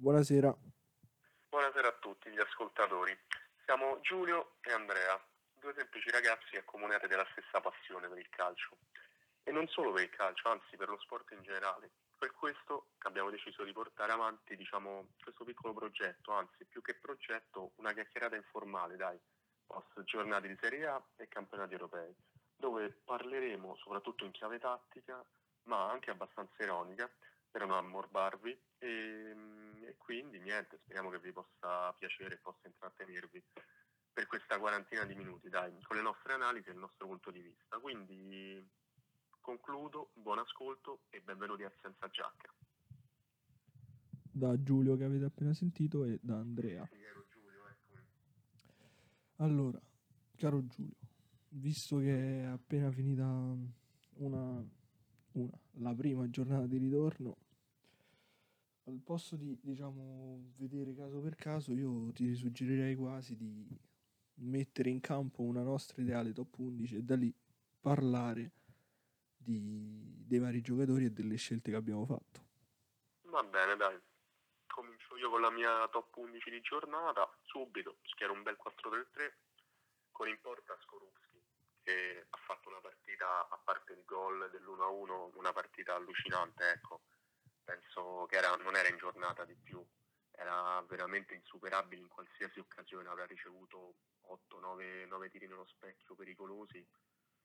Buonasera. Buonasera a tutti gli ascoltatori. Siamo Giulio e Andrea, due semplici ragazzi accomunati dalla stessa passione per il calcio. E non solo per il calcio, anzi per lo sport in generale. Per questo abbiamo deciso di portare avanti diciamo, questo piccolo progetto, anzi più che progetto una chiacchierata informale, dai, post giornate di Serie A e campionati europei, dove parleremo soprattutto in chiave tattica, ma anche abbastanza ironica, per non ammorbarvi e, e quindi niente, speriamo che vi possa piacere e possa intrattenervi per questa quarantina di minuti, dai, con le nostre analisi e il nostro punto di vista. Quindi concludo, buon ascolto e benvenuti a Senza Giacca. Da Giulio che avete appena sentito e da Andrea. Allora, caro Giulio, visto che è appena finita una, una, la prima giornata di ritorno, al posto di, diciamo, vedere caso per caso, io ti suggerirei quasi di mettere in campo una nostra ideale top 11 e da lì parlare di, dei vari giocatori e delle scelte che abbiamo fatto. Va bene, dai. Comincio io con la mia top 11 di giornata, subito, schiero un bel 4-3-3 con in porta Skorupski che ha fatto una partita, a parte il gol dell'1-1, una partita allucinante, ecco. Che era, non era in giornata di più, era veramente insuperabile in qualsiasi occasione, avrà ricevuto 8-9 tiri nello specchio pericolosi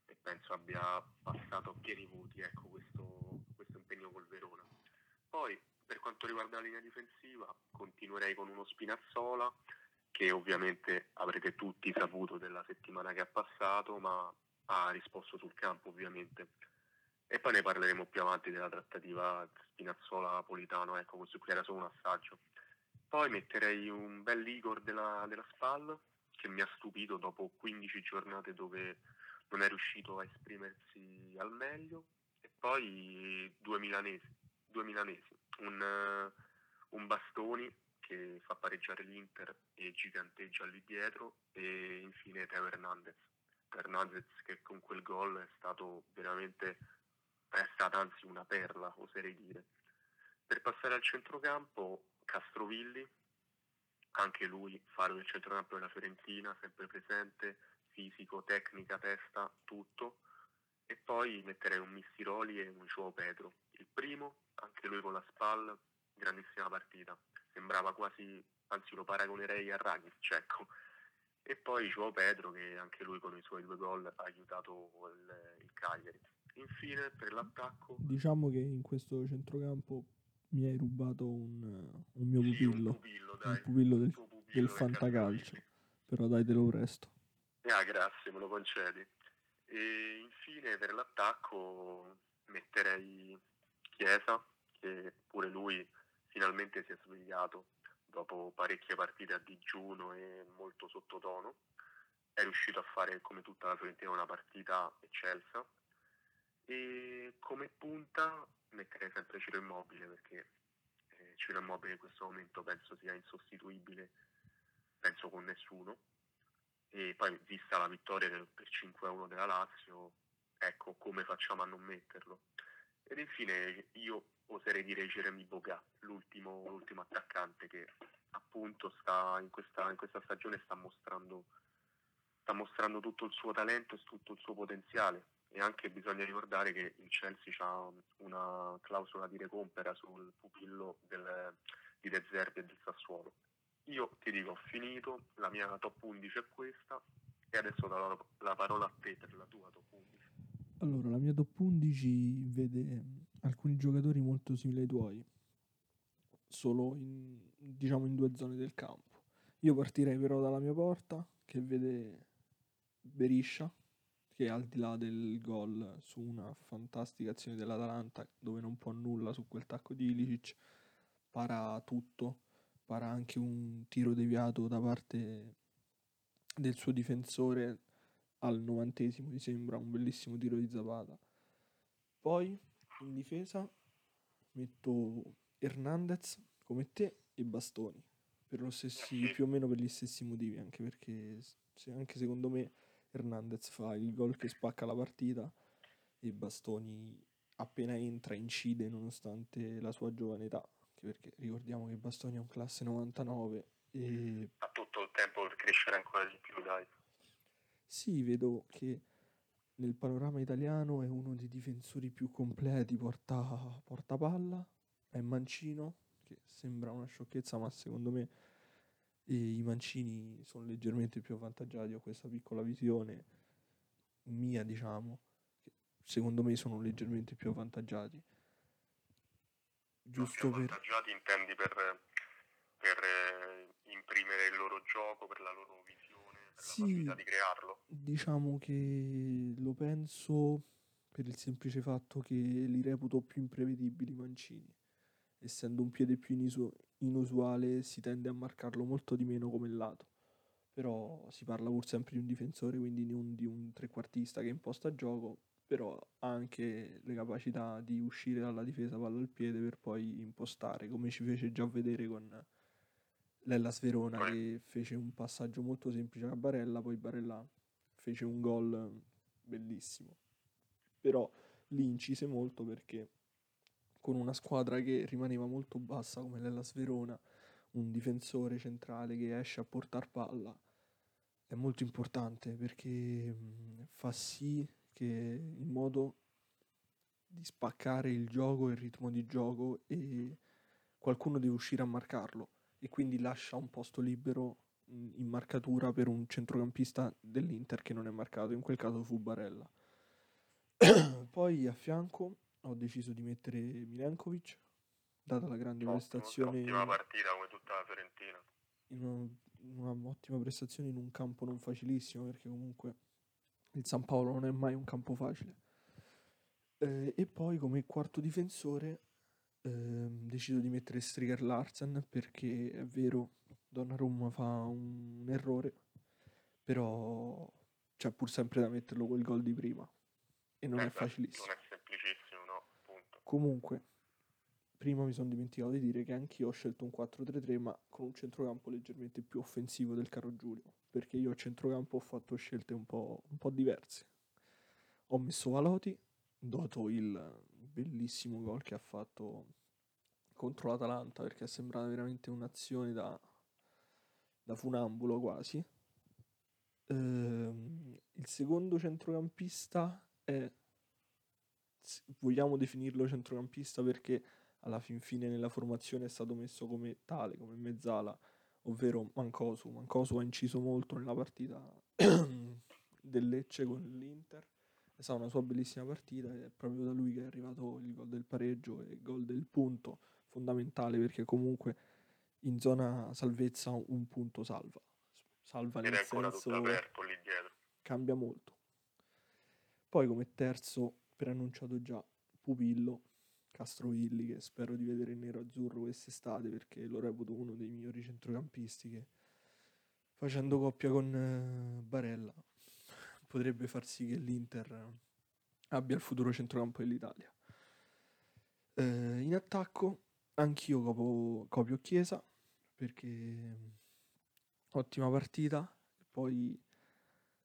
e penso abbia passato a pieni voti ecco, questo, questo impegno col Verona. Poi per quanto riguarda la linea difensiva continuerei con uno Spinazzola che ovviamente avrete tutti saputo della settimana che ha passato ma ha risposto sul campo ovviamente e poi ne parleremo più avanti della trattativa Spinazzola-Politano ecco questo qui era solo un assaggio poi metterei un bel Igor della, della SPAL che mi ha stupito dopo 15 giornate dove non è riuscito a esprimersi al meglio e poi due milanesi, due milanesi un, uh, un Bastoni che fa pareggiare l'Inter e giganteggia lì dietro e infine Teo Hernandez. Hernandez che con quel gol è stato veramente, è stata anzi una perla, oserei dire. Per passare al centrocampo, Castrovilli, anche lui faro del centrocampo della Fiorentina, sempre presente, fisico, tecnica, testa, tutto. E poi metterei un Mistiroli e un Joao Pedro. Il primo, anche lui con la spalla, grandissima partita. Sembrava quasi, anzi lo paragonerei a Rakic, ecco. E poi Joao Pedro che anche lui con i suoi due gol ha aiutato il, il Cagliari. Infine per l'attacco... Diciamo che in questo centrocampo mi hai rubato un, un mio pupillo. Sì, un pupillo, dai. Un pupillo del, pupillo del fantacalcio. Però datelo presto. Ah, grazie, me lo concedi. E infine per l'attacco metterei Chiesa, che pure lui finalmente si è svegliato dopo parecchie partite a digiuno e molto sottotono. È riuscito a fare come tutta la Fiorentina una partita eccelsa. E come punta metterei sempre Ciro Immobile perché eh, Ciro Immobile in questo momento penso sia insostituibile, penso con nessuno e poi vista la vittoria per 5-1 della Lazio, ecco come facciamo a non metterlo. Ed infine io oserei dire Jeremy Boga, l'ultimo, l'ultimo attaccante che appunto sta in questa, in questa stagione sta mostrando, sta mostrando tutto il suo talento e tutto il suo potenziale e anche bisogna ricordare che il Chelsea ha una clausola di recompera sul pupillo del, di De Zerbi e del Sassuolo io ti dico, ho finito, la mia top 11 è questa e adesso do la, la parola a te per la tua top 11. Allora, la mia top 11 vede alcuni giocatori molto simili ai tuoi, solo in, diciamo in due zone del campo. Io partirei però dalla mia porta che vede Beriscia che al di là del gol su una fantastica azione dell'Atalanta dove non può nulla su quel tacco di Ilicic para tutto para anche un tiro deviato da parte del suo difensore al novantesimo, mi sembra un bellissimo tiro di Zapata. Poi in difesa metto Hernandez come te e Bastoni, per lo stessi, più o meno per gli stessi motivi, anche perché anche secondo me Hernandez fa il gol che spacca la partita e Bastoni appena entra incide nonostante la sua giovane età perché ricordiamo che Bastoni è un classe 99 e... Ha tutto il tempo per crescere ancora di più, dai. Sì, vedo che nel panorama italiano è uno dei difensori più completi, porta, porta palla, è mancino, che sembra una sciocchezza, ma secondo me i mancini sono leggermente più avvantaggiati. Ho questa piccola visione mia, diciamo, che secondo me sono leggermente più avvantaggiati. Giusto più avvantaggiati per... intendi per, per eh, imprimere il loro gioco, per la loro visione, per sì, la possibilità di crearlo? Diciamo che lo penso per il semplice fatto che li reputo più imprevedibili i mancini essendo un piede più inisu- inusuale si tende a marcarlo molto di meno come lato. Però si parla pur sempre di un difensore, quindi non di un trequartista che imposta gioco, però ha anche le capacità di uscire dalla difesa palla al piede per poi impostare, come ci fece già vedere con Lella Sverona che fece un passaggio molto semplice a Barella, poi Barella fece un gol bellissimo. Però lì incise molto perché con una squadra che rimaneva molto bassa come l'Ella Sverona, un difensore centrale che esce a portare palla, è molto importante perché fa sì che il modo di spaccare il gioco, il ritmo di gioco e qualcuno deve uscire a marcarlo e quindi lascia un posto libero in marcatura per un centrocampista dell'Inter che non è marcato, in quel caso fu Barella. Poi a fianco ho deciso di mettere Milenkovic, data la grande Ottimo, prestazione. Ottima partita come tutta la Fiorentina. In un'ottima prestazione in un campo non facilissimo, perché comunque il San Paolo non è mai un campo facile. Eh, e poi come quarto difensore eh, decido di mettere Striker Larsen perché è vero, Donnarumma fa un errore, però c'è pur sempre da metterlo quel gol di prima e non eh, è facilissimo. Non è. Comunque, prima mi sono dimenticato di dire che anch'io ho scelto un 4-3-3, ma con un centrocampo leggermente più offensivo del caro Giulio, perché io a centrocampo ho fatto scelte un po', un po diverse. Ho messo Valoti, dopo il bellissimo gol che ha fatto contro l'Atalanta, perché sembrava veramente un'azione da, da funambulo quasi. Ehm, il secondo centrocampista è vogliamo definirlo centrocampista perché alla fin fine nella formazione è stato messo come tale, come mezzala, ovvero Mancosu. Mancosu ha inciso molto nella partita del Lecce con l'Inter. È stata una sua bellissima partita e è proprio da lui che è arrivato il gol del pareggio e il gol del punto, fondamentale perché comunque in zona salvezza un punto salva. Salva nel senso cambia molto. Poi come terzo preannunciato già Pupillo, Castrovilli, che spero di vedere in nero-azzurro quest'estate perché lo reputo uno dei migliori centrocampisti che facendo coppia con eh, Barella potrebbe far sì che l'Inter abbia il futuro centrocampo dell'Italia. Eh, in attacco anch'io copo, copio Chiesa perché ottima partita, poi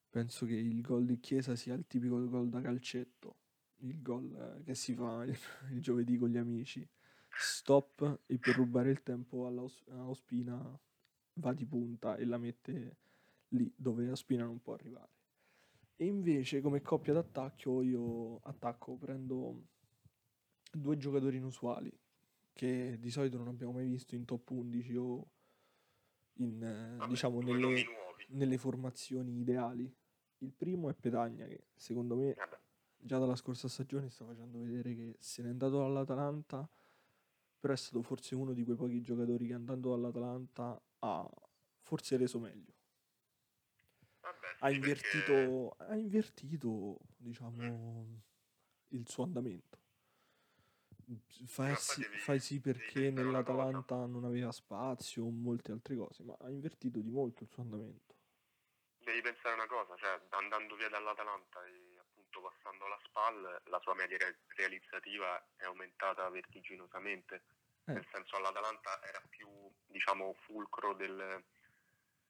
penso che il gol di Chiesa sia il tipico gol da calcetto il gol che si fa il, giovedì con gli amici. Stop e per rubare il tempo alla Ospina va di punta e la mette lì dove Ospina non può arrivare. E invece come coppia d'attacco io attacco, prendo due giocatori inusuali che di solito non abbiamo mai visto in top 11 o in, Vabbè, diciamo nelle, nelle, formazioni ideali. Il primo è Petagna che secondo me Vabbè già dalla scorsa stagione sta facendo vedere che se n'è andato dall'Atalanta, però è stato forse uno di quei pochi giocatori che andando dall'Atalanta ha forse reso meglio. Vabbè, ha, invertito, perché... ha invertito, diciamo, mm. il suo andamento. Fai sì, fai sì, perché nell'Atalanta non aveva spazio o molte altre cose, ma ha invertito di molto il suo andamento. Devi pensare una cosa, cioè andando via dall'Atalanta e appunto passando la SPAL la sua media realizzativa è aumentata vertiginosamente, eh. nel senso all'Atalanta era più diciamo fulcro del,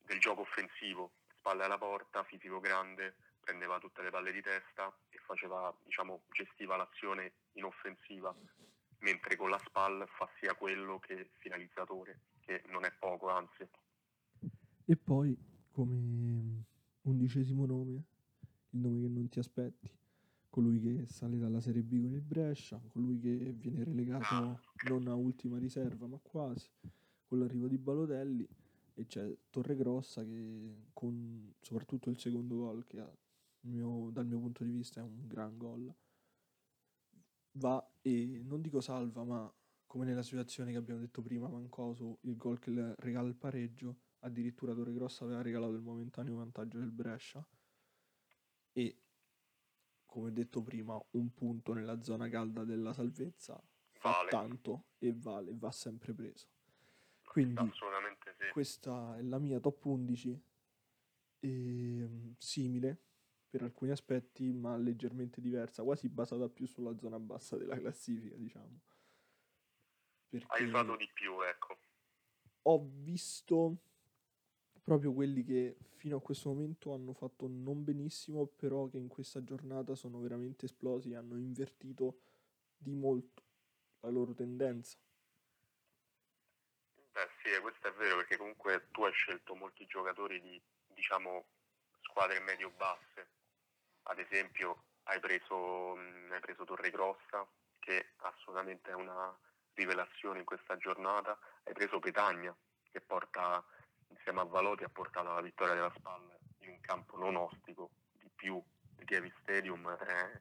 del gioco offensivo, spalle alla porta, fisico grande, prendeva tutte le palle di testa e faceva, diciamo, gestiva l'azione in offensiva. mentre con la SPAL fa sia quello che finalizzatore, che non è poco, anzi. E poi, come undicesimo nome, il nome che non ti aspetti, colui che sale dalla Serie B con il Brescia, colui che viene relegato non a ultima riserva ma quasi, con l'arrivo di Balotelli e c'è Torregrossa che con soprattutto il secondo gol che mio, dal mio punto di vista è un gran gol, va e non dico salva ma come nella situazione che abbiamo detto prima Mancoso, il gol che le regala il pareggio, addirittura Torregrossa aveva regalato il momentaneo vantaggio del Brescia e come detto prima, un punto nella zona calda della salvezza fa Vale. tanto e vale, va sempre preso. Quindi Assolutamente sì. questa è la mia top 11, ehm, simile per alcuni aspetti, ma leggermente diversa, quasi basata più sulla zona bassa della classifica, diciamo. Hai Perché usato di più, ecco. ho visto proprio quelli che fino a questo momento hanno fatto non benissimo, però che in questa giornata sono veramente esplosi hanno invertito di molto la loro tendenza. Beh sì, questo è vero perché comunque tu hai scelto molti giocatori di, diciamo, squadre medio-basse. Ad esempio hai preso, hai preso Torregrossa, che assolutamente è una rivelazione in questa giornata. Hai preso Petagna, che porta, insieme a Valoti, ha portato alla vittoria della spalla in un campo non ostico, di più di Kiev Stadium. eh,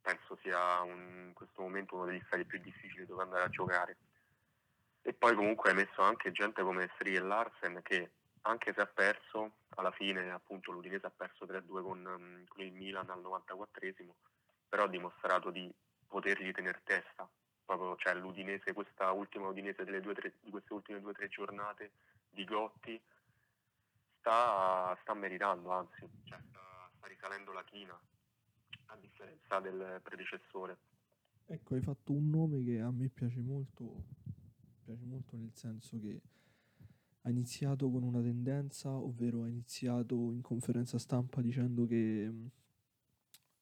penso sia un- in questo momento uno degli stadi più difficili dove andare a giocare. E poi comunque hai messo anche gente come Sri e Larsen che anche se ha perso, alla fine appunto l'Udinese ha perso 3-2 con, mm, con il Milan al 94esimo, però ha dimostrato di potergli tenere testa. Proprio, cioè l'Udinese, questa ultima Udinese delle due, tre, di queste ultime due o tre giornate di Gotti sta, sta meritando, anzi, cioè, sta, sta risalendo la china, a differenza del predecessore. Ecco, hai fatto un nome che a me piace molto, piace molto nel senso che ha iniziato con una tendenza, ovvero ha iniziato in conferenza stampa dicendo che mh,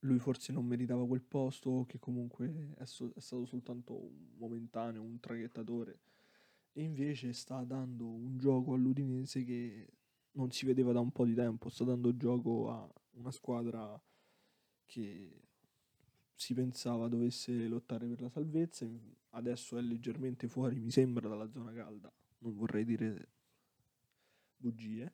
lui forse non meritava quel posto, che comunque è, so- è stato soltanto un momentaneo, un traghettatore, e invece sta dando un gioco all'Udinese che non si vedeva da un po' di tempo, sta dando gioco a una squadra che si pensava dovesse lottare per la salvezza, adesso è leggermente fuori, mi sembra, dalla zona calda, non vorrei dire bugie.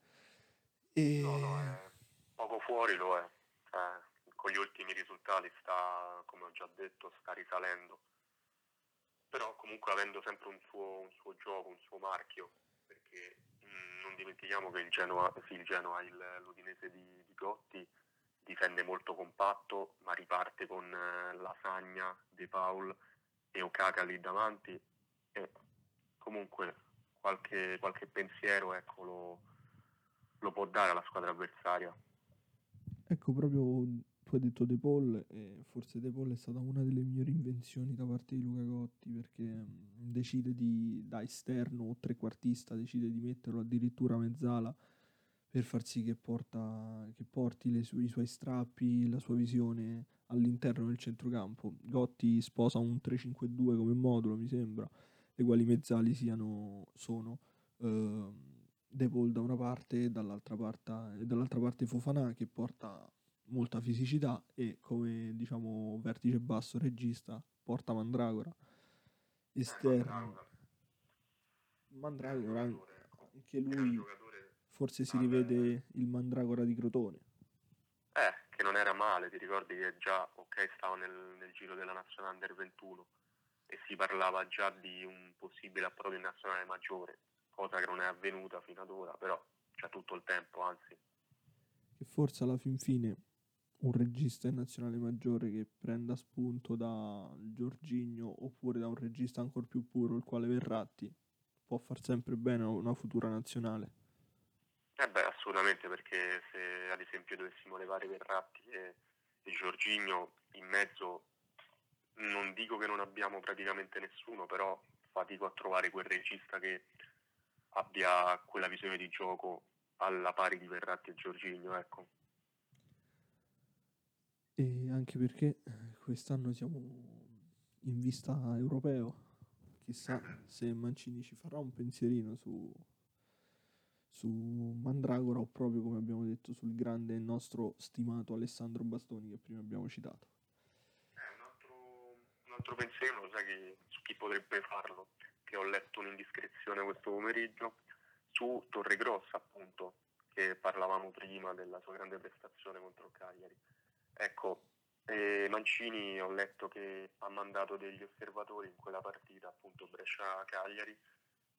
E No, no, è poco fuori lo è. Cioè, con gli ultimi risultati sta, come ho già detto, sta risalendo. Però comunque avendo sempre un suo, un suo gioco, un suo marchio, perché mh, non dimentichiamo che il Genoa, sì, il Genoa, il- l'Udinese di, di Gotti difende molto compatto, ma riparte con eh, Lasagna, De Paul e Okaka lì davanti e comunque qualche, qualche pensiero ecco, lo, lo può dare alla squadra avversaria. ecco, proprio tu hai detto De Paul, e forse De Paul è stata una delle migliori invenzioni da parte di Luca Gotti, perché mh, decide di, da esterno o trequartista, decide di metterlo addirittura a mezzala per far sì che, porta, che porti sue- i suoi strappi, la sua visione all'interno del centrocampo. Gotti sposa un 3-5-2 come modulo, mi sembra, le quali mezzali siano, sono ehm, De Paul da una parte e dall'altra parte, e dall'altra parte Fofana che porta molta fisicità e come diciamo vertice basso regista porta Mandragora. Esterno Mandragora. Anche Gran lui forse si rivede il Mandragora di Crotone. Eh, che non era male, ti ricordi che già, ok, stava nel, nel giro della nazionale under 21 e si parlava già di un possibile approdo in nazionale maggiore, cosa che non è avvenuta fino ad ora, però c'è tutto il tempo, anzi. che forse alla fin fine un regista in nazionale maggiore che prenda spunto da Giorginio oppure da un regista ancora più puro il quale Verratti può far sempre bene a una futura nazionale Eh beh, assolutamente, perché se ad esempio dovessimo levare Verratti e, e Giorginio in mezzo, non dico che non abbiamo praticamente nessuno, però fatico a trovare quel regista che abbia quella visione di gioco alla pari di Verratti e Giorginio, ecco. E anche perché eh, quest'anno siamo in vista europeo. Chissà se Mancini ci farà un pensierino su, su Mandragora o proprio come abbiamo detto sul grande nostro stimato Alessandro Bastoni che prima abbiamo citato. Eh, un, altro, un altro pensiero, sai che, su chi potrebbe farlo, che ho letto un'indiscrezione questo pomeriggio, su Torregrossa appunto, che parlavamo prima della sua grande prestazione contro Cagliari. Ecco, eh, Mancini ho letto che ha mandato degli osservatori in quella partita, appunto Brescia-Cagliari,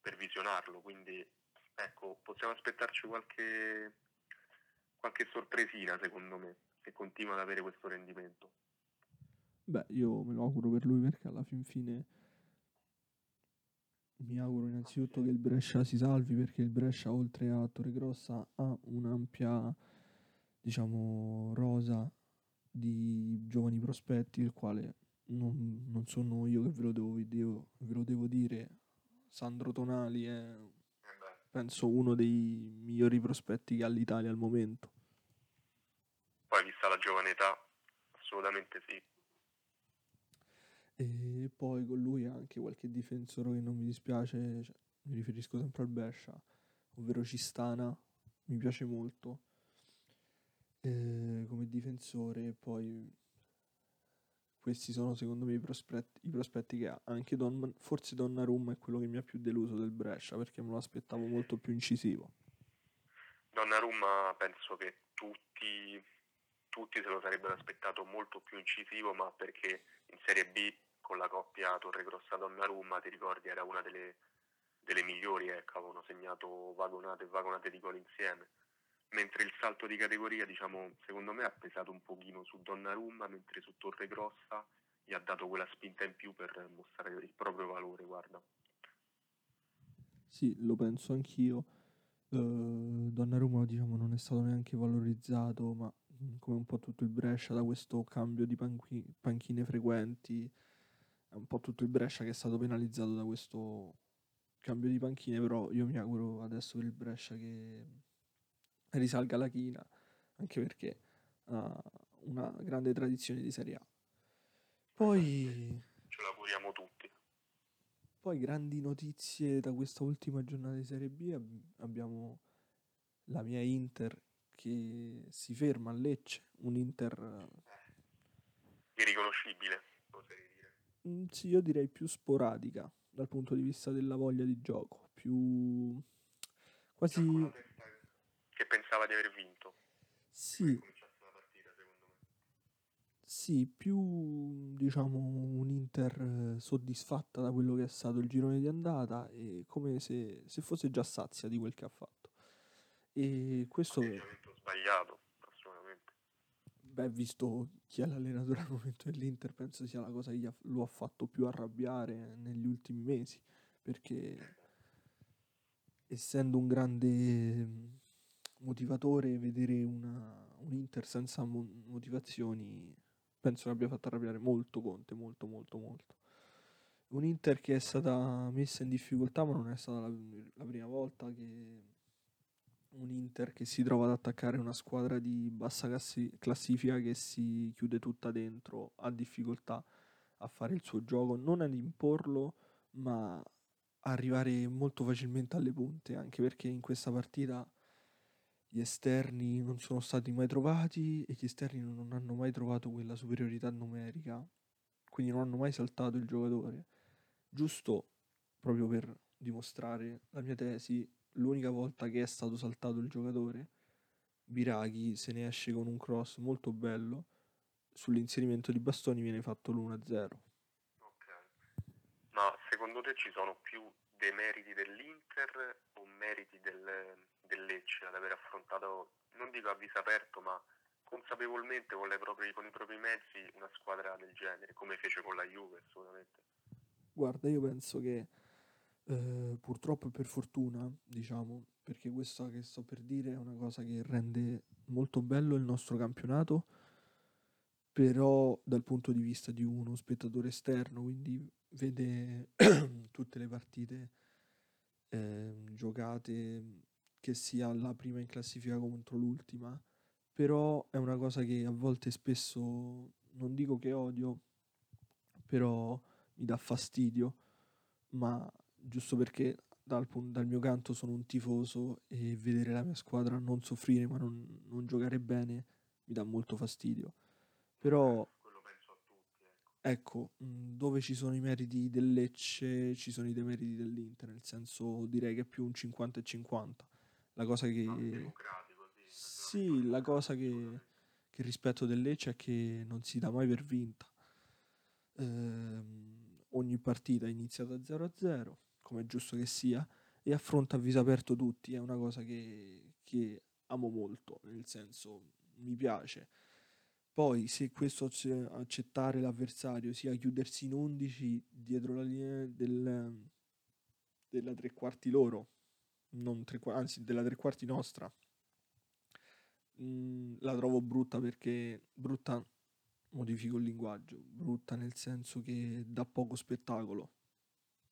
per visionarlo, quindi ecco, possiamo aspettarci qualche, qualche sorpresina secondo me, se continua ad avere questo rendimento. Beh, io me lo auguro per lui perché alla fin fine mi auguro innanzitutto che il Brescia si salvi perché il Brescia oltre a Torregrossa ha un'ampia diciamo rosa di giovani prospetti il quale non, non sono io che ve lo devo, devo, ve lo devo dire. Sandro Tonali è penso uno dei migliori prospetti che ha l'Italia al momento. Poi vista la giovane età assolutamente sì. E poi con lui anche qualche difensore che non mi dispiace, cioè, mi riferisco sempre al Brescia, ovvero Cistana, mi piace molto e come difensore. Poi questi sono secondo me i prospetti, i prospetti che ha. Anche Don, forse Donnarumma è quello che mi ha più deluso del Brescia perché me lo aspettavo molto più incisivo. Donnarumma penso che tutti, tutti se lo sarebbero aspettato molto più incisivo, ma perché in Serie B con la coppia Torregrossa-Donnarumma, ti ricordi, era una delle, delle migliori, ecco, avevano segnato vagonate e vagonate di gol insieme. Mentre il salto di categoria, diciamo, secondo me ha pesato un pochino su Donnarumma, mentre su Torregrossa gli ha dato quella spinta in più per mostrare il proprio valore, guarda. Sì, lo penso anch'io. Uh, Donnarumma diciamo non è stato neanche valorizzato, ma come un po' tutto il Brescia da questo cambio di panchi- panchine frequenti è un po' tutto il Brescia che è stato penalizzato da questo cambio di panchine, però io mi auguro adesso per il Brescia che risalga la china, anche perché ha una grande tradizione di Serie A. Poi... Ce l'auguriamo tutti. Poi grandi notizie da questa ultima giornata di Serie B, abbiamo la mia Inter che si ferma a Lecce, un Inter... Irriconoscibile Mm, sì, io direi più sporadica dal punto di vista della voglia di gioco, più quasi che pensava di aver vinto. Sì. Sì, più diciamo un Inter soddisfatta da quello che è stato il girone di andata e come se, se fosse già sazia di quel che ha fatto. E questo... Sbagliato. Beh, visto chi è l'allenatore al momento dell'Inter, penso sia la cosa che lo ha fatto più arrabbiare negli ultimi mesi, perché essendo un grande motivatore, vedere una, un Inter senza motivazioni penso che abbia fatto arrabbiare molto Conte, molto molto molto. Un Inter che è stata messa in difficoltà, ma non è stata la, la prima volta che un Inter che si trova ad attaccare una squadra di bassa classifica che si chiude tutta dentro, ha difficoltà a fare il suo gioco, non ad imporlo, ma arrivare molto facilmente alle punte, anche perché in questa partita gli esterni non sono stati mai trovati e gli esterni non hanno mai trovato quella superiorità numerica, quindi non hanno mai saltato il giocatore. Giusto proprio per dimostrare la mia tesi, l'unica volta che è stato saltato il giocatore, Biraghi se ne esce con un cross molto bello, sull'inserimento di bastoni viene fatto l'1-0. Secondo te ci sono più demeriti dell'Inter o meriti del, del Lecce ad aver affrontato, non dico a viso aperto, ma consapevolmente con, proprie, con, i propri mezzi una squadra del genere, come fece con la Juve assolutamente? Guarda, io penso che eh, purtroppo e per fortuna, diciamo, perché questa che sto per dire è una cosa che rende molto bello il nostro campionato, però dal punto di vista di uno spettatore esterno, quindi vede tutte le partite eh, giocate, che sia la prima in classifica contro l'ultima, però è una cosa che a volte spesso, non dico che odio, però mi dà fastidio, ma giusto perché dal, dal, mio canto sono un tifoso e vedere la mia squadra non soffrire ma non, non giocare bene mi dà molto fastidio. Però ecco, dove ci sono i meriti del Lecce, ci sono i demeriti dell'Inter, nel senso direi che è più un 50 e 50. La cosa che... Sì, la cosa che, che rispetto del Lecce è che non si dà mai per vinta. Ehm, ogni partita è iniziata 0-0, come è giusto che sia, e affronta a viso aperto tutti. È una cosa che, che amo molto, nel senso mi piace poi, se questo accettare l'avversario sia chiudersi in 11 dietro la linea del, della tre quarti loro, non tre, anzi della tre quarti nostra, mh, mm, la trovo brutta perché brutta, modifico il linguaggio, brutta nel senso che dà poco spettacolo.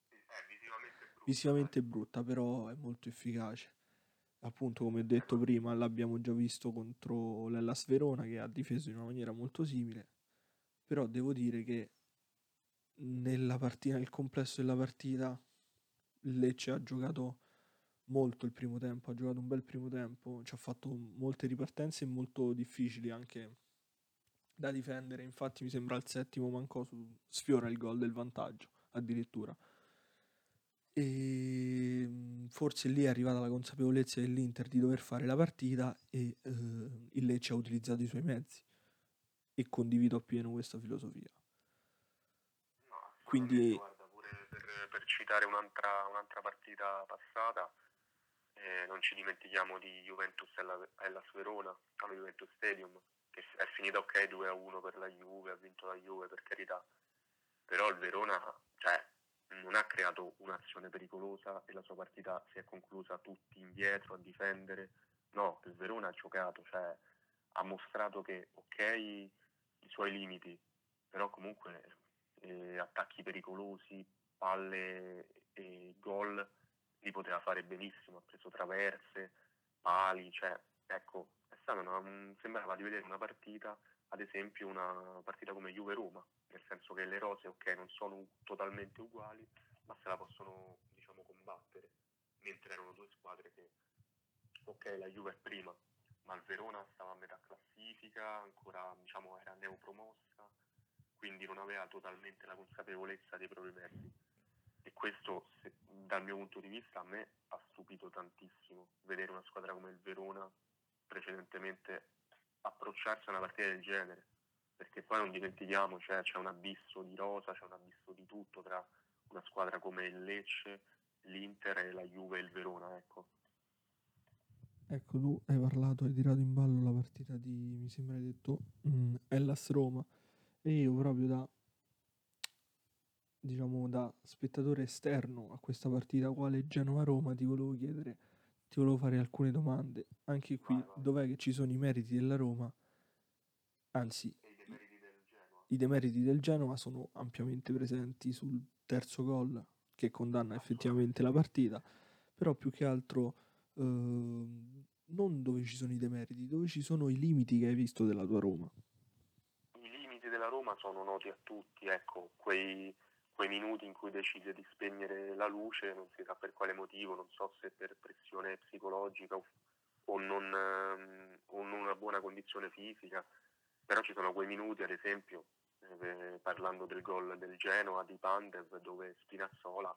Eh, visivamente brutta, visivamente brutta, però è molto efficace appunto come detto prima l'abbiamo già visto contro l'Ellas Verona che ha difeso in una maniera molto simile. Però devo dire che nella partita nel complesso della partita Lecce ha giocato molto il primo tempo ha giocato un bel primo tempo ci ha fatto molte ripartenze molto difficili anche da difendere. Infatti mi sembra il settimo mancò sfiora il gol del vantaggio addirittura e ehm, forse lì è arrivata la consapevolezza dell'Inter di dover fare la partita e eh, il Lecce ha utilizzato i suoi mezzi e condivido appieno questa filosofia. No, Quindi, guarda, pure per, per citare un'altra, un'altra, partita passata, eh, non ci dimentichiamo di Juventus e la Verona, allo Juventus Stadium, che è finita ok 2-1 per la Juve, ha vinto la Juve per carità, però il Verona, cioè non ha creato un'azione pericolosa e la sua partita si è conclusa tutti indietro a difendere. No, il Verona ha giocato, cioè ha mostrato che ok i suoi limiti, però comunque eh, attacchi pericolosi, palle e gol li poteva fare benissimo, ha preso traverse, pali, cioè ecco, è stata una, sembrava di vedere una partita, ad esempio una partita come Juve-Roma, nel senso che le rose ok non sono totalmente uguali, ma se la possono diciamo combattere, mentre erano due squadre che ok la Juve è prima, ma il Verona stava a metà classifica, ancora diciamo era neopromossa, quindi non aveva totalmente la consapevolezza dei propri meriti. E questo se, dal mio punto di vista a me ha stupito tantissimo vedere una squadra come il Verona precedentemente approcciarsi a una partita del genere perché poi non dimentichiamo, cioè, c'è un abisso di rosa, c'è un abisso di tutto tra una squadra come il Lecce, l'Inter e la Juve e il Verona, ecco. Ecco, tu hai parlato, hai tirato in ballo la partita di, mi sembra hai detto, mm, Hellas Roma e io proprio da, diciamo, da spettatore esterno a questa partita, quale Genova-Roma, ti volevo chiedere, ti volevo fare alcune domande. Anche qui, vai, vai. dov'è che ci sono i meriti della Roma? Anzi, i demeriti del Genoa sono ampiamente presenti sul terzo gol che condanna effettivamente la partita, però più che altro eh, non dove ci sono i demeriti, dove ci sono i limiti che hai visto della tua Roma. I limiti della Roma sono noti a tutti, ecco, quei, quei minuti in cui decide di spegnere la luce, non si sa per quale motivo, non so se per pressione psicologica o, o non, um, o non una buona condizione fisica, però ci sono quei minuti, ad esempio, eh, parlando del gol del Genoa di Pandev, dove Spinazzola,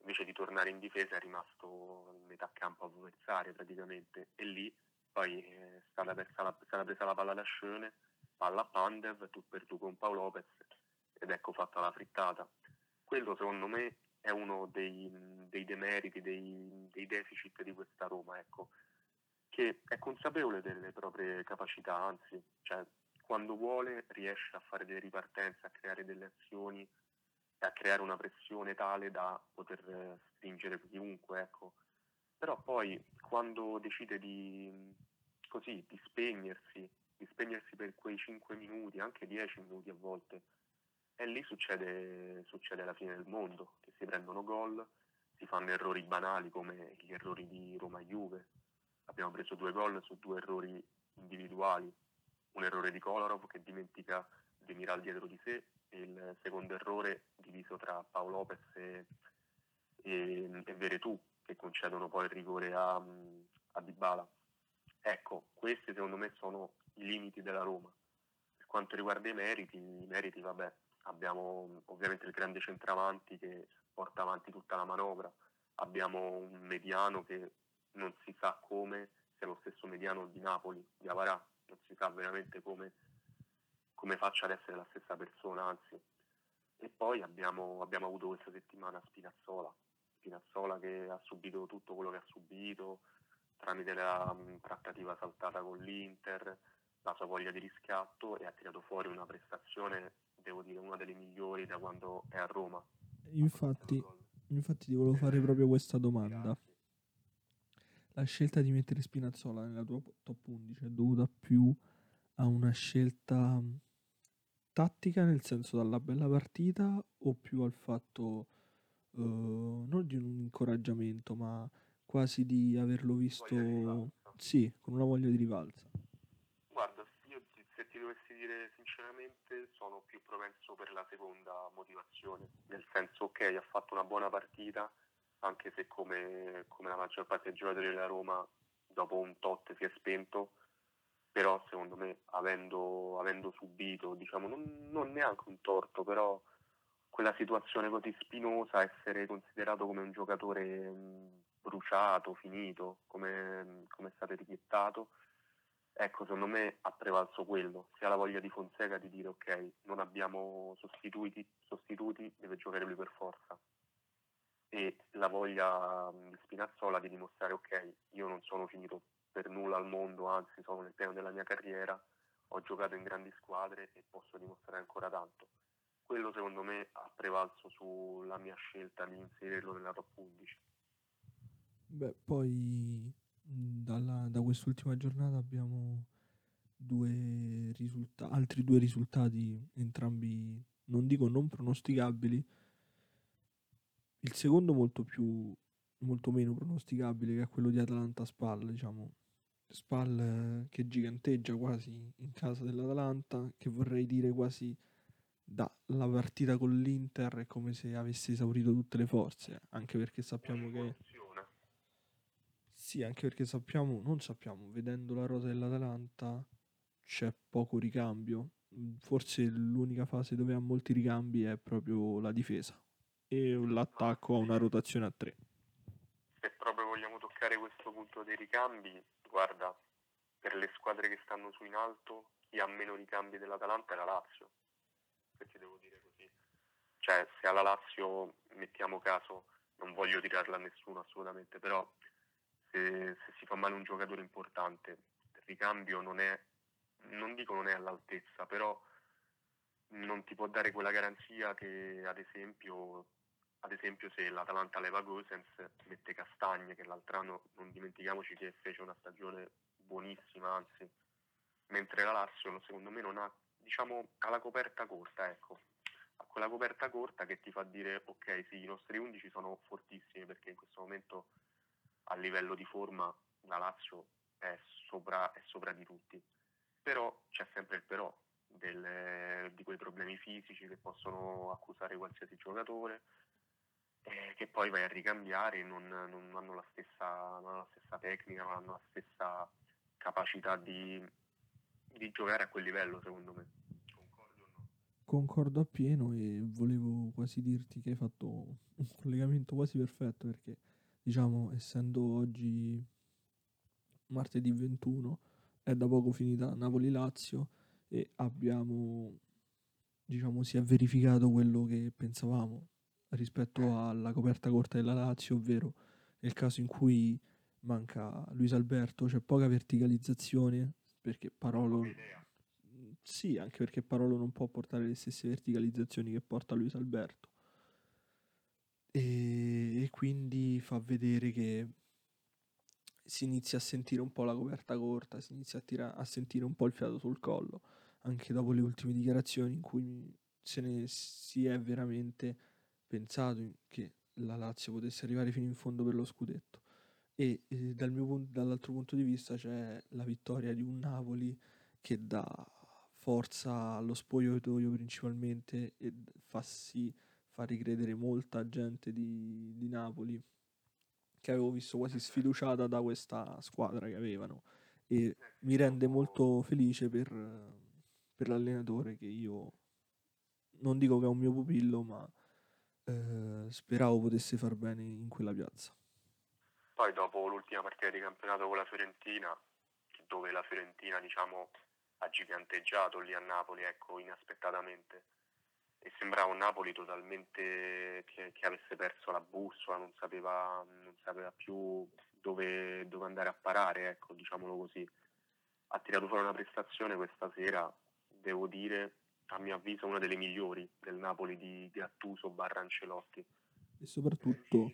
invece di tornare in difesa, è rimasto a metà campo avversario praticamente, e lì poi eh, è stata, presa la, stata presa la palla da Schöne, palla a Pandev, tu per tu con Paolo Lopez, ed ecco fatta la frittata. Quello secondo me è uno dei, dei demeriti, dei, dei, deficit di questa Roma, ecco che è consapevole delle proprie capacità, anzi, cioè, quando vuole riesce a fare delle ripartenze, a creare delle azioni e a creare una pressione tale da poter stringere chiunque, ecco. Però poi quando decide di, così, di spegnersi, di spegnersi per quei 5 minuti, anche 10 minuti a volte, e lì succede, succede la fine del mondo, che si prendono gol, si fanno errori banali come gli errori di Roma-Juve, abbiamo preso due gol su due errori individuali, un errore di Kolarov che dimentica Demiral dietro di sé il secondo errore diviso tra Paolo Lopez e, e, e Veretù che concedono poi il rigore a, a Dybala. Ecco, questi secondo me sono i limiti della Roma. Per quanto riguarda i meriti, i meriti vabbè, abbiamo ovviamente il grande centravanti che porta avanti tutta la manovra, abbiamo un mediano che non si sa come sia lo stesso mediano di Napoli, di Avarà, non si sa veramente come, come faccia ad essere la stessa persona, anzi. E poi abbiamo, abbiamo avuto questa settimana Spinazzola, Spinazzola che ha subito tutto quello che ha subito tramite la um, trattativa saltata con l'Inter, la sua voglia di riscatto e ha tirato fuori una prestazione, devo dire, una delle migliori da quando è a Roma. Infatti, infatti ti volevo fare proprio questa domanda. La scelta di mettere Spinazzola nella tua top 11 è dovuta più a una scelta tattica, nel senso dalla bella partita, o più al fatto uh, non di un incoraggiamento, ma quasi di averlo visto, sì, con una voglia di rivalsa? Guarda, io se ti dovessi dire sinceramente sono più propenso per la seconda motivazione, nel senso ok, ha fatto una buona partita, anche se come, come la maggior parte dei giocatori della Roma dopo un tot si è spento, però secondo me avendo, avendo subito, diciamo, non, non, neanche un torto, però quella situazione così spinosa, essere considerato come un giocatore bruciato, finito, come, come è stato etichettato, ecco, secondo me ha prevalso quello, sia la voglia di Fonseca di dire ok, non abbiamo sostituti, sostituti deve giocare lui per forza e la voglia di Spinazzola di dimostrare ok, io non sono finito per nulla al mondo, anzi sono nel pieno della mia carriera, ho giocato in grandi squadre e posso dimostrare ancora tanto. Quello secondo me ha prevalso sulla mia scelta di inserirlo nella top 11. Beh, poi dalla, da quest'ultima giornata abbiamo due risulta- altri due risultati, entrambi non dico non pronosticabili. Il secondo molto più molto meno pronosticabile che è quello di Atalanta Spal, diciamo Spal eh, che giganteggia quasi in casa dell'Atalanta, che vorrei dire quasi dalla partita con l'Inter è come se avesse esaurito tutte le forze, anche perché sappiamo che sì, anche perché sappiamo, non sappiamo, vedendo la rosa dell'Atalanta c'è poco ricambio. Forse l'unica fase dove ha molti ricambi è proprio la difesa e l'attacco a una rotazione a tre. Se proprio vogliamo toccare questo punto dei ricambi, guarda, per le squadre che stanno su in alto, chi ha meno ricambi dell'Atalanta è la Lazio. Se ti devo dire così. Cioè, se alla Lazio mettiamo caso, non voglio tirarla a nessuno assolutamente, però se, se, si fa male un giocatore importante, il ricambio non è, non dico non è all'altezza, però non ti può dare quella garanzia che ad esempio, ad esempio se l'Atalanta leva Gosens mette Castagne che l'altro anno non dimentichiamoci che fece una stagione buonissima anzi mentre la Lazio secondo me non ha diciamo ha la coperta corta ecco. Ha quella coperta corta che ti fa dire ok sì i nostri 11 sono fortissimi perché in questo momento a livello di forma la Lazio è sopra, è sopra di tutti però c'è sempre il però delle, di quei problemi fisici che possono accusare qualsiasi giocatore eh, che poi vai a ricambiare non, non, hanno la stessa, non hanno la stessa tecnica, non hanno la stessa capacità di, di giocare a quel livello secondo me. Concordo o no? Concordo appieno e volevo quasi dirti che hai fatto un collegamento quasi perfetto perché diciamo essendo oggi martedì 21 è da poco finita Napoli-Lazio e abbiamo, diciamo, si è verificato quello che pensavamo rispetto alla coperta corta della Lazio, ovvero nel caso in cui manca Luis Alberto c'è poca verticalizzazione perché Parolo sì, anche perché Parolo non può portare le stesse verticalizzazioni che porta Luis Alberto e, e quindi fa vedere che si inizia a sentire un po' la coperta corta, si inizia a, tira- a sentire un po' il fiato sul collo, anche dopo le ultime dichiarazioni in cui se ne si è veramente pensato che la Lazio potesse arrivare fino in fondo per lo scudetto. E, e dal punto, dall'altro punto di vista c'è la vittoria di un Napoli che dà forza allo spogliatoio principalmente e fa sì, fa ricredere molta gente di, di Napoli che avevo visto quasi sfiduciata da questa squadra che avevano e mi rende molto felice per, per l'allenatore che io non dico che è un mio pupillo ma eh, speravo potesse far bene in quella piazza. Poi dopo l'ultima partita di campionato con la Fiorentina, dove la Fiorentina diciamo ha giganteggiato lì a Napoli, ecco, inaspettatamente, e sembrava un Napoli totalmente che, che avesse perso la bussola, non sapeva, non sapeva più dove, dove, andare a parare, ecco, diciamolo così. Ha tirato fuori una prestazione questa sera, devo dire, a mio avviso una delle migliori del Napoli di Gattuso barra Ancelotti. E soprattutto,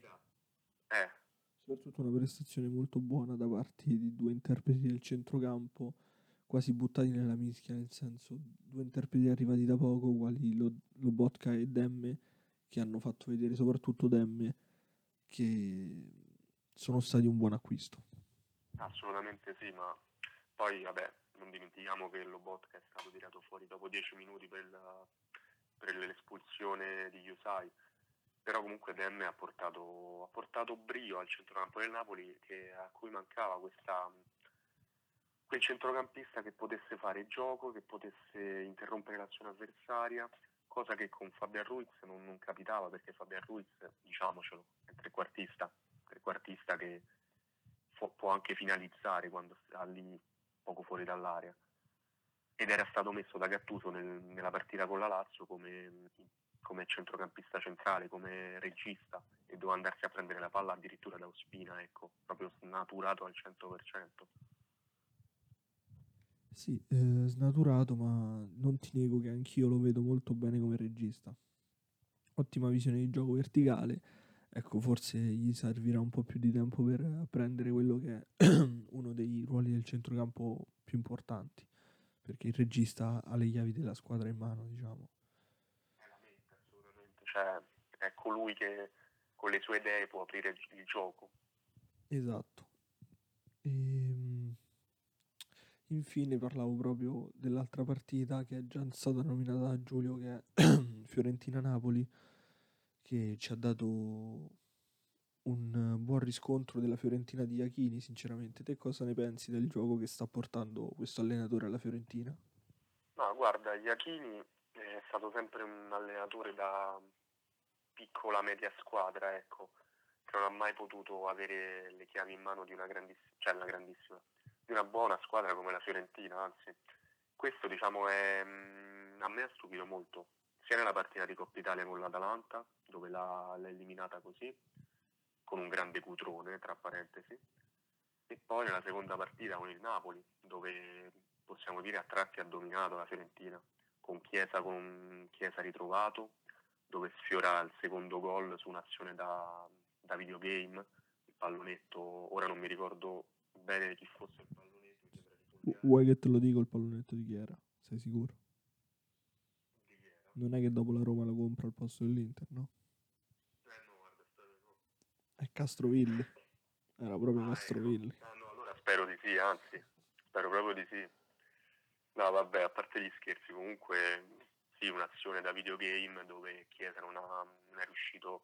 eh. soprattutto una prestazione molto buona da parte di due interpreti del centrocampo quasi buttati nella mischia, nel senso due interpreti arrivati da poco, quali lo, Lobotka e Demme, che hanno fatto vedere soprattutto Demme che sono stati un buon acquisto. Assolutamente sì, ma poi vabbè, non dimentichiamo che Lobotka è stato tirato fuori dopo 10 minuti per, la, per l'espulsione di Yusai, però comunque Demme ha portato, ha portato brio al centrocampo del Napoli che, a cui mancava questa, quel centrocampista che potesse fare gioco, che potesse interrompere l'azione avversaria, cosa che con Fabian Ruiz non, non capitava perché Fabian Ruiz, diciamocelo, è trequartista, trequartista che può anche finalizzare quando sta lì poco fuori dall'area ed era stato messo da Gattuso nel, nella partita con la Lazio come, come, centrocampista centrale, come regista e doveva andarsi a prendere la palla addirittura da Ospina, ecco, proprio snaturato al 100%. Sì, eh, snaturato, ma non ti nego che anch'io lo vedo molto bene come regista. Ottima visione di gioco verticale, ecco, forse gli servirà un po' più di tempo per apprendere quello che è uno dei ruoli del centrocampo più importanti, perché il regista ha le chiavi della squadra in mano, diciamo. È la mente, assolutamente, cioè è colui che con le sue idee può aprire il gioco. Esatto. E, infine parlavo proprio dell'altra partita che è già stata nominata da Giulio, che è Fiorentina-Napoli che ci ha dato un buon riscontro della Fiorentina di Iachini, sinceramente. Te cosa ne pensi del gioco che sta portando questo allenatore alla Fiorentina? No, guarda, Iachini è stato sempre un allenatore da piccola media squadra, ecco, che non ha mai potuto avere le chiavi in mano di una grandissima, cioè una grandissima, una buona squadra come la Fiorentina, anzi. Questo diciamo è, a me ha stupito molto, sia nella partita di Coppa Italia con l'Atalanta, dove l'ha, l'ha eliminata così, con un grande cutrone, tra parentesi, e poi nella seconda partita con il Napoli, dove possiamo dire a tratti ha dominato la Fiorentina, con Chiesa, con Chiesa ritrovato, dove sfiora il secondo gol su un'azione da, da videogame, il pallonetto, ora non mi ricordo bene chi fosse il pallonetto. Vuoi che te lo dico il pallonetto di chi era? Sei sicuro? Non è che dopo la Roma lo compra al posto dell'Inter, no? Eh no, guarda, no. È Castrovilli. Era proprio ah, Castrovilli. Ecco. Ah, no, allora spero di sì, anzi, spero proprio di sì. No, vabbè, a parte gli scherzi, comunque sì, un'azione da videogame dove Chiesa non, ha, non è riuscito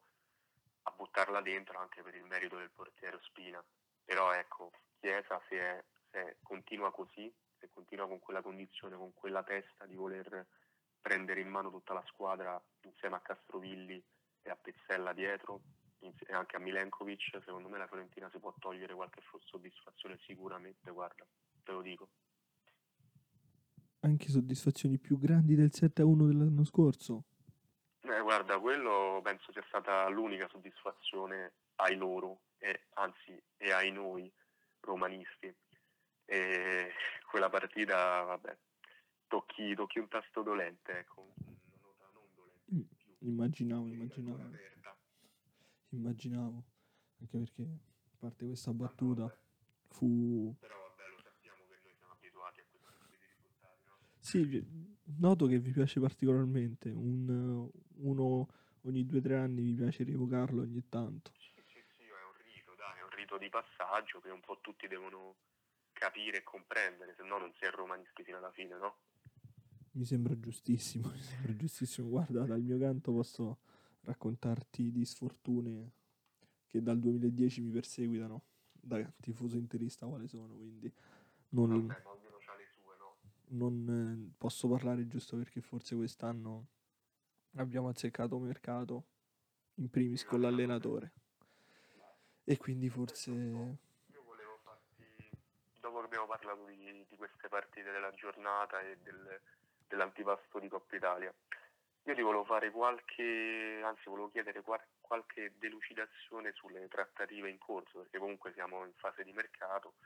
a buttarla dentro anche per il merito del portiere Spina. Però ecco, Chiesa se, se continua così, se continua con quella condizione, con quella testa di voler prendere in mano tutta la squadra insieme a Castrovilli e a Pezzella dietro e anche a Milenkovic, secondo me la Fiorentina si può togliere qualche soddisfazione sicuramente, guarda, te lo dico. Anche soddisfazioni più grandi del 7-1 dell'anno scorso? Eh, guarda, quello penso sia stata l'unica soddisfazione ai loro, e, anzi e ai noi romanisti. E quella partita, vabbè, tocchi, tocchi un tasto dolente, ecco, una nota non dolente. Mm, immaginavo, immaginavo. Immaginavo, anche perché a parte questa battuta ah, fu... Però vabbè, lo sappiamo che noi siamo abituati a questo tipo di risultati, no? Sì, noto che vi piace particolarmente, un, uno ogni due o tre anni vi piace rievocarlo ogni tanto. Sì, sì, sì, è un rito, dai, è un rito di passaggio che un po' tutti devono capire e comprendere, se no non si è romanisti fino alla fine, no? Mi sembra giustissimo, mi sembra giustissimo. Guarda, dal mio canto posso raccontarti di sfortune che dal 2010 mi perseguitano da tifoso interista quale sono, quindi non, Vabbè, sue, no? non, eh, posso parlare giusto perché forse quest'anno abbiamo azzeccato mercato in primis con l'allenatore e quindi forse Io volevo farti, dopo che abbiamo parlato di, di queste partite della giornata e del, dell'antipasto di Coppa Italia, io ti volevo fare qualche, anzi volevo chiedere qual- qualche delucidazione sulle trattative in corso, perché comunque siamo in fase di mercato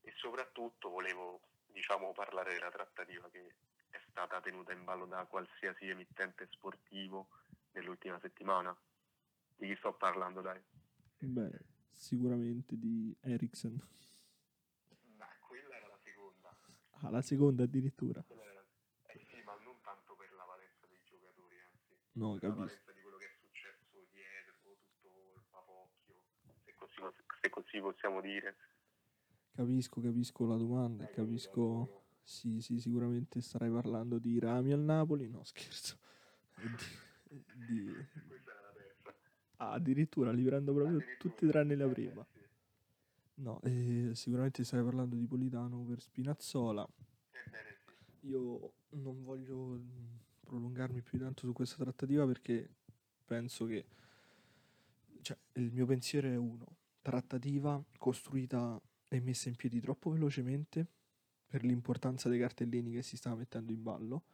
e soprattutto volevo, diciamo, parlare della trattativa che è stata tenuta in ballo da qualsiasi emittente sportivo nell'ultima settimana. Di chi sto parlando, dai? beh, sicuramente di Eriksen. Beh, quella era la seconda. Ah, la seconda addirittura. Era- Eh sì, ma non tanto per la valenza dei giocatori, anzi, No, per la capisco. valenza di quello che è successo dietro, tutto il papocchio, se così, se così possiamo dire. Capisco, capisco la domanda e capito, capisco... Sì, sì, sicuramente starai parlando di Rami al Napoli. No, scherzo. Di, di- Questa era la terza. Ah, addirittura li prendo proprio Addirittura. tutti tranne la Eh, prima. sì. No, eh, sicuramente stai parlando di Politano per Spinazzola. Ebbene sì. Io non voglio mm, prolungarmi più di tanto su questa trattativa perché penso che cioè, il mio pensiero è uno, trattativa costruita e messa in piedi troppo velocemente per l'importanza dei cartellini che si stava mettendo in ballo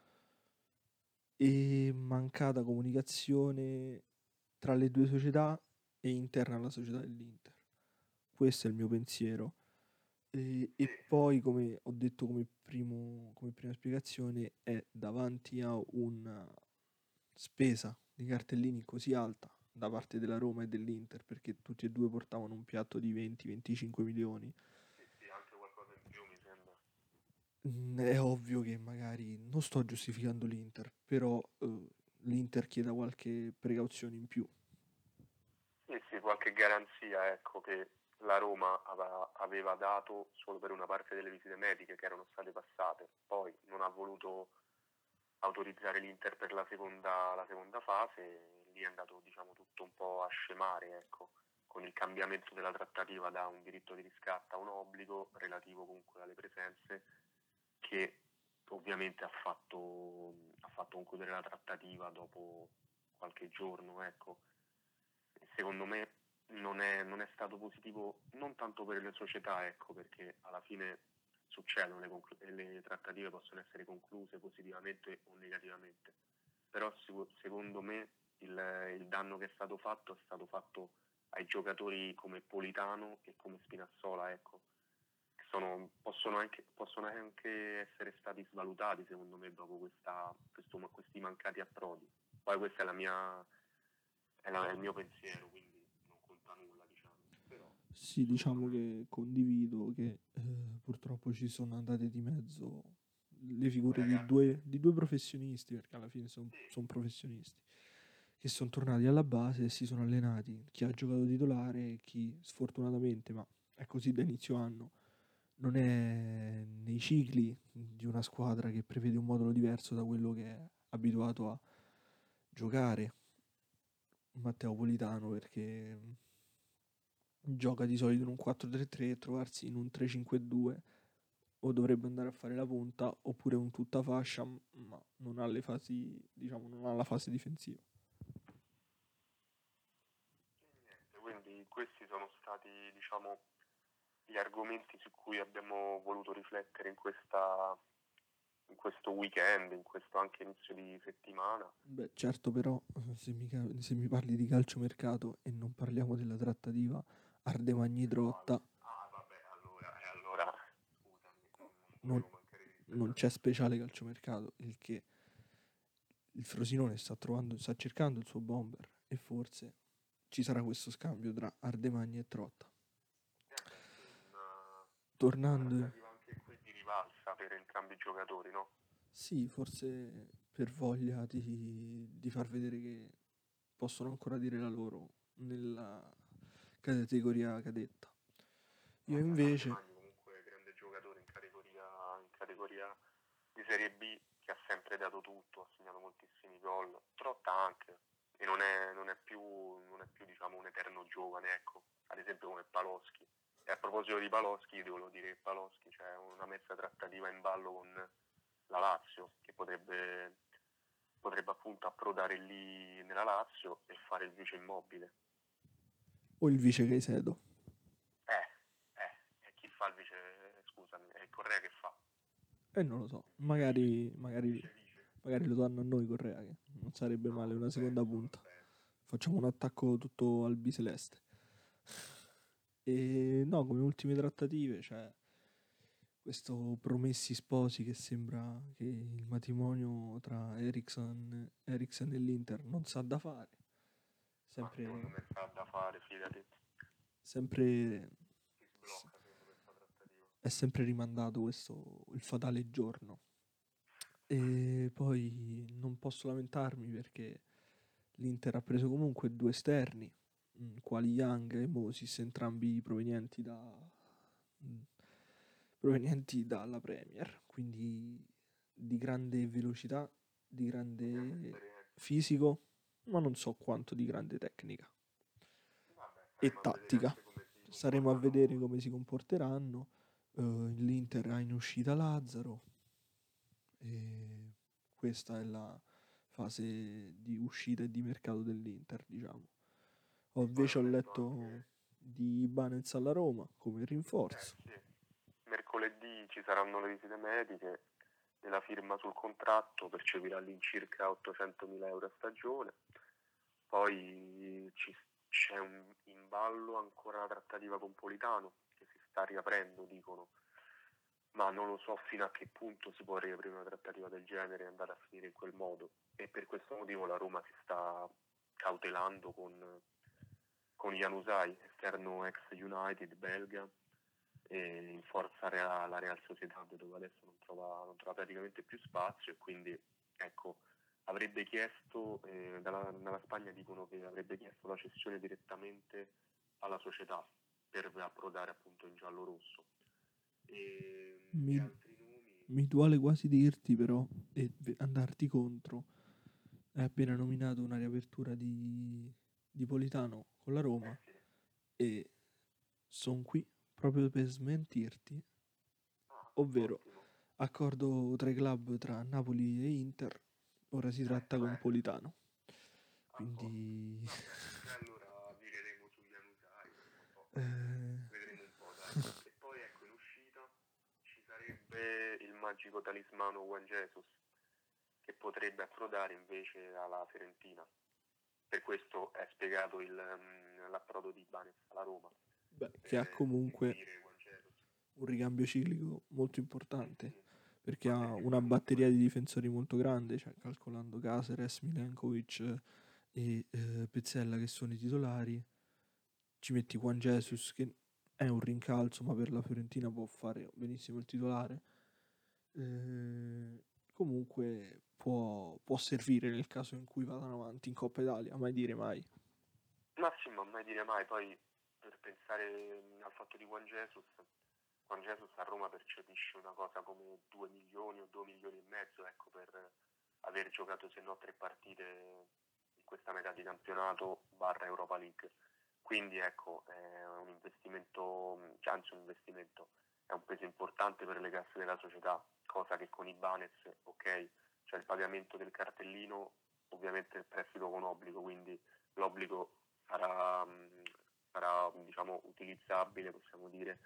e mancata comunicazione tra le due società e interna alla società dell'Inter. Questo è il mio pensiero. E, e poi, come ho detto come, primo, come prima spiegazione, è davanti a una spesa di cartellini così alta da parte della Roma e dell'Inter, perché tutti e due portavano un piatto di 20-25 milioni. Mm, È ovvio che magari non sto giustificando l'Inter, però eh, l'Inter chieda qualche precauzione in più. Sì, sì, qualche garanzia, ecco, che la Roma aveva, dato solo per una parte delle visite mediche che erano state passate, poi non ha voluto autorizzare l'Inter per la seconda, la seconda fase, lì è andato diciamo tutto un po' a scemare, ecco, con il cambiamento della trattativa da un diritto di riscatto a un obbligo relativo comunque alle presenze che ovviamente ha fatto, ha fatto concludere la trattativa dopo qualche giorno, ecco. Secondo me non è, non è stato positivo non tanto per le società, ecco, perché alla fine succedono, le, conclu- le trattative possono essere concluse positivamente o negativamente, però secondo me il, il danno che è stato fatto è stato fatto ai giocatori come Politano e come Spinazzola, ecco, sono- possono, anche, possono anche essere stati svalutati secondo me dopo questa- questo- questi mancati approdi. Poi questo è, la mia, è, la- è il mio pensiero, quindi non conta nulla, diciamo. Però, Sì, diciamo che condivido che eh, purtroppo ci sono andate di mezzo le figure di due, di due professionisti, perché alla fine sono professionisti, che sono tornati alla base e si sono allenati. Chi ha giocato titolare e chi sfortunatamente, ma è così da inizio anno, non è nei cicli di una squadra che prevede un modulo diverso da quello che è abituato a giocare Matteo Politano perché gioca di solito in un 4-3-3 e trovarsi in un 3-5-2 o dovrebbe andare a fare la punta oppure un tutta fascia ma non ha le fasi diciamo non ha la fase difensiva. Quindi questi sono stati, diciamo, gli argomenti su cui abbiamo voluto riflettere in, questa, in questo weekend, in questo anche inizio di settimana. beh certo però eh, se mi, se mi parli di calciomercato e non parliamo della trattativa Ardemagni Trotta Ah, vabbè, allora, e allora, scusami, non, Non- c'è speciale calciomercato il che il Frosinone sta trovando sta cercando il suo bomber e forse ci sarà questo scambio tra Ardemagni e Trotta. Eh, tornando una trattativa anche qui di rivalsa per entrambi i giocatori, no? Sì, forse per voglia di, di far vedere che possono ancora dire la loro nella categoria cadetta. Io invece, Magni comunque grande giocatore in categoria, in categoria di Serie B, che ha sempre dato tutto, ha segnato moltissimi gol, Trotta anche, e non è, non è più, non è più diciamo, un eterno giovane, ecco, ad esempio come Paloschi. E a proposito di Paloschi, devo dire che Paloschi c'è una mezza trattativa in ballo con la Lazio, che potrebbe, potrebbe appunto approdare lì nella Lazio e fare il vice immobile. O il vice Caicedo. Eh, eh, e chi fa il vice, scusami, è il Correa che fa. Eh, non lo so, magari, magari, magari lo danno a noi Correa, che non sarebbe male una seconda punta. Facciamo un attacco tutto al biceleste. E no, come ultime trattative c'è questo promessi sposi che sembra che il matrimonio tra Ericsson, Ericsson e l'Inter non sa da fare. Ma Sempre, me sa da fare, fidati. sempre, sblocca è sempre rimandato questo, il fatale giorno. E poi non posso lamentarmi perché l'Inter ha preso comunque due esterni, quali Young e Moses, entrambi provenienti da mh, provenienti dalla Premier, quindi di grande velocità, di grande fisico, ma non so quanto di grande tecnica. Vabbè, E tattica. Staremo a vedere come si comporteranno. Eh, L'Inter ha in uscita Lazzaro e questa è la fase di uscita e di mercato dell'Inter, diciamo. Ho invece ho letto di Ibanez alla Roma come Eh, rinforzo. sì. Mercoledì ci saranno le visite mediche la firma sul contratto, percepirà all'incirca 800.000 euro a stagione. Poi ci- c'è un, in ballo ancora la trattativa con Politano, che si sta riaprendo, dicono, ma non lo so fino a che punto si può riaprire una trattativa del genere e andare a finire in quel modo. E per questo motivo la Roma si sta cautelando con, con Janusai, esterno ex United belga, in forza Real- la Real Sociedad dove adesso non trova, non trova praticamente più spazio e quindi ecco avrebbe chiesto eh, dalla, dalla Spagna dicono che avrebbe chiesto la cessione direttamente alla società per approdare appunto in giallo rosso e, Mi- altri nomi Mi duole quasi dirti però e andarti contro. Hai appena nominato una riapertura di, di Politano con la Roma eh sì. e sono qui proprio per smentirti. Ah, Ovvero- ottimo. Accordo tra i club tra Napoli e Inter, ora si tratta con cioè? Politano. Quindi allora vireremo su Janusai un po'. eh, vedremo un po', dai. E poi ecco, in uscita ci sarebbe il magico talismano Juan Jesus, che potrebbe approdare invece alla Fiorentina. Per questo è spiegato il, mm, l'approdo di Ibanez alla Roma. beh, che ha comunque un ricambio ciclico molto importante Sì, perché ha una batteria di difensori molto grande, cioè calcolando Caceres, Milenkovic e eh, Pezzella che sono i titolari. Ci metti Juan Jesus che è un rincalzo, ma per la Fiorentina può fare benissimo il titolare. Eh, comunque può, può servire nel caso in cui vadano avanti in Coppa Italia, mai dire mai. Massimo, mai dire mai, poi per pensare mm, al fatto di Juan Jesus, Juan Jesus a Roma percepisce una cosa come 2 milioni o 2 milioni e mezzo, ecco, per aver giocato se no tre partite in questa metà di campionato barra Europa League. Quindi ecco, è un investimento, mm, anzi un investimento, è un peso importante per le casse della società, cosa che con Ibanez, ok, c'è il pagamento del cartellino, ovviamente il prestito con obbligo, quindi l'obbligo sarà, mh, sarà, diciamo, utilizzabile, possiamo dire,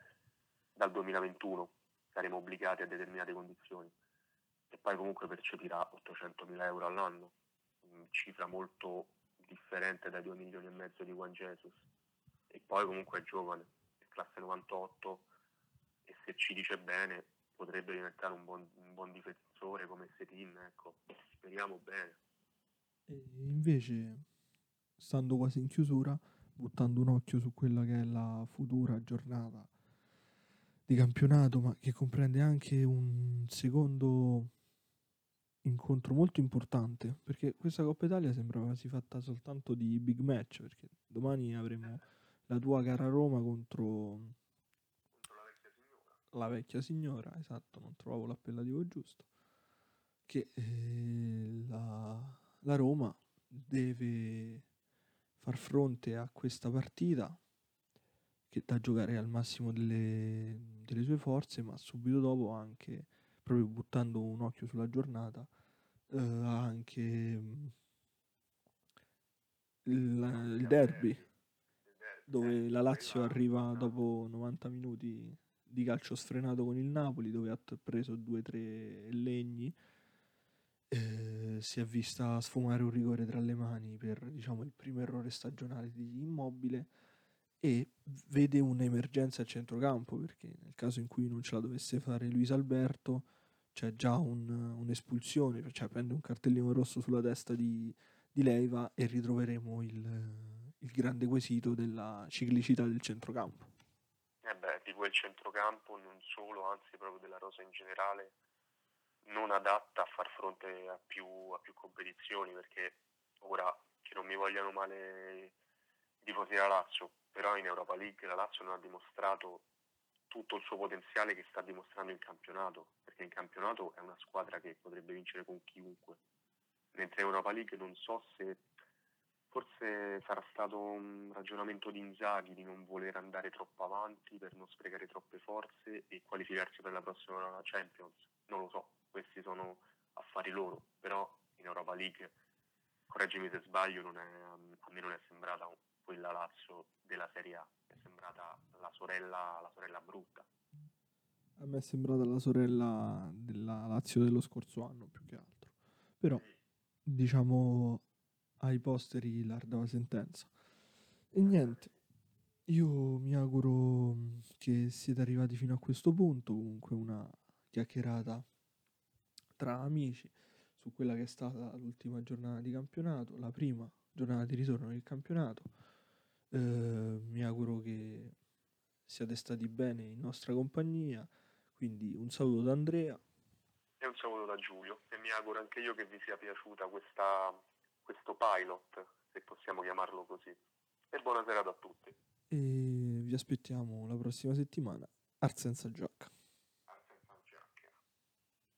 dal 2021. Saremo obbligati a determinate condizioni. E poi comunque percepirà 800.000 euro all'anno, mh, cifra molto differente dai 2 milioni e mezzo di Juan Jesus. E poi comunque è giovane, è classe 98 e se ci dice bene potrebbe diventare un buon, un buon difensore come Setin, ecco. Speriamo bene. E invece, stando quasi in chiusura, buttando un occhio su quella che è la futura giornata di campionato, ma che comprende anche un secondo incontro molto importante, perché questa Coppa Italia sembra quasi fatta soltanto di big match, perché domani avremo la tua cara Roma Contro la vecchia signora. esatto, non trovavo l'appellativo giusto. che eh, la, la Roma deve far fronte a questa partita che da giocare al massimo delle, delle sue forze, ma subito dopo anche, proprio buttando un occhio sulla giornata, eh, anche il, il derby dove la Lazio arriva dopo 90 minuti di calcio sfrenato con il Napoli, dove ha preso 2-3 legni. Eh, si è vista sfumare un rigore tra le mani per diciamo, il primo errore stagionale di Immobile e vede un'emergenza a centrocampo perché nel caso in cui non ce la dovesse fare Luis Alberto c'è già un, un'espulsione, cioè prende un cartellino rosso sulla testa di, di Leiva e ritroveremo il, il grande quesito della ciclicità del centrocampo. Quel centrocampo non solo, anzi proprio della rosa in generale, non adatta a far fronte a più, a più competizioni, perché ora che non mi vogliano male i tifosi della Lazio, però in Europa League la Lazio non ha dimostrato tutto il suo potenziale che sta dimostrando in campionato, perché in campionato è una squadra che potrebbe vincere con chiunque, mentre in Europa League non so se Forse sarà stato un ragionamento di Inzaghi di non voler andare troppo avanti per non sprecare troppe forze e qualificarsi per la prossima Champions. Non lo so, questi sono affari loro, però in Europa League, correggimi se sbaglio, è, a me non è sembrata quella Lazio della Serie A, è sembrata la sorella, la sorella brutta. A me è sembrata la sorella della Lazio dello scorso anno più che altro. Però, diciamo, ai posteri l'ardava sentenza. E niente, io mi auguro mm, che siete arrivati fino a questo punto, comunque una chiacchierata tra amici su quella che è stata l'ultima giornata di campionato, la prima giornata di ritorno del campionato. Eh, mi auguro che siate stati bene in nostra compagnia, quindi un saluto da Andrea. E un saluto da Giulio e mi auguro anche io che vi sia piaciuta questa questo pilot, se possiamo chiamarlo così. E buona serata a tutti. E vi aspettiamo la prossima settimana. Arsenza Gioca.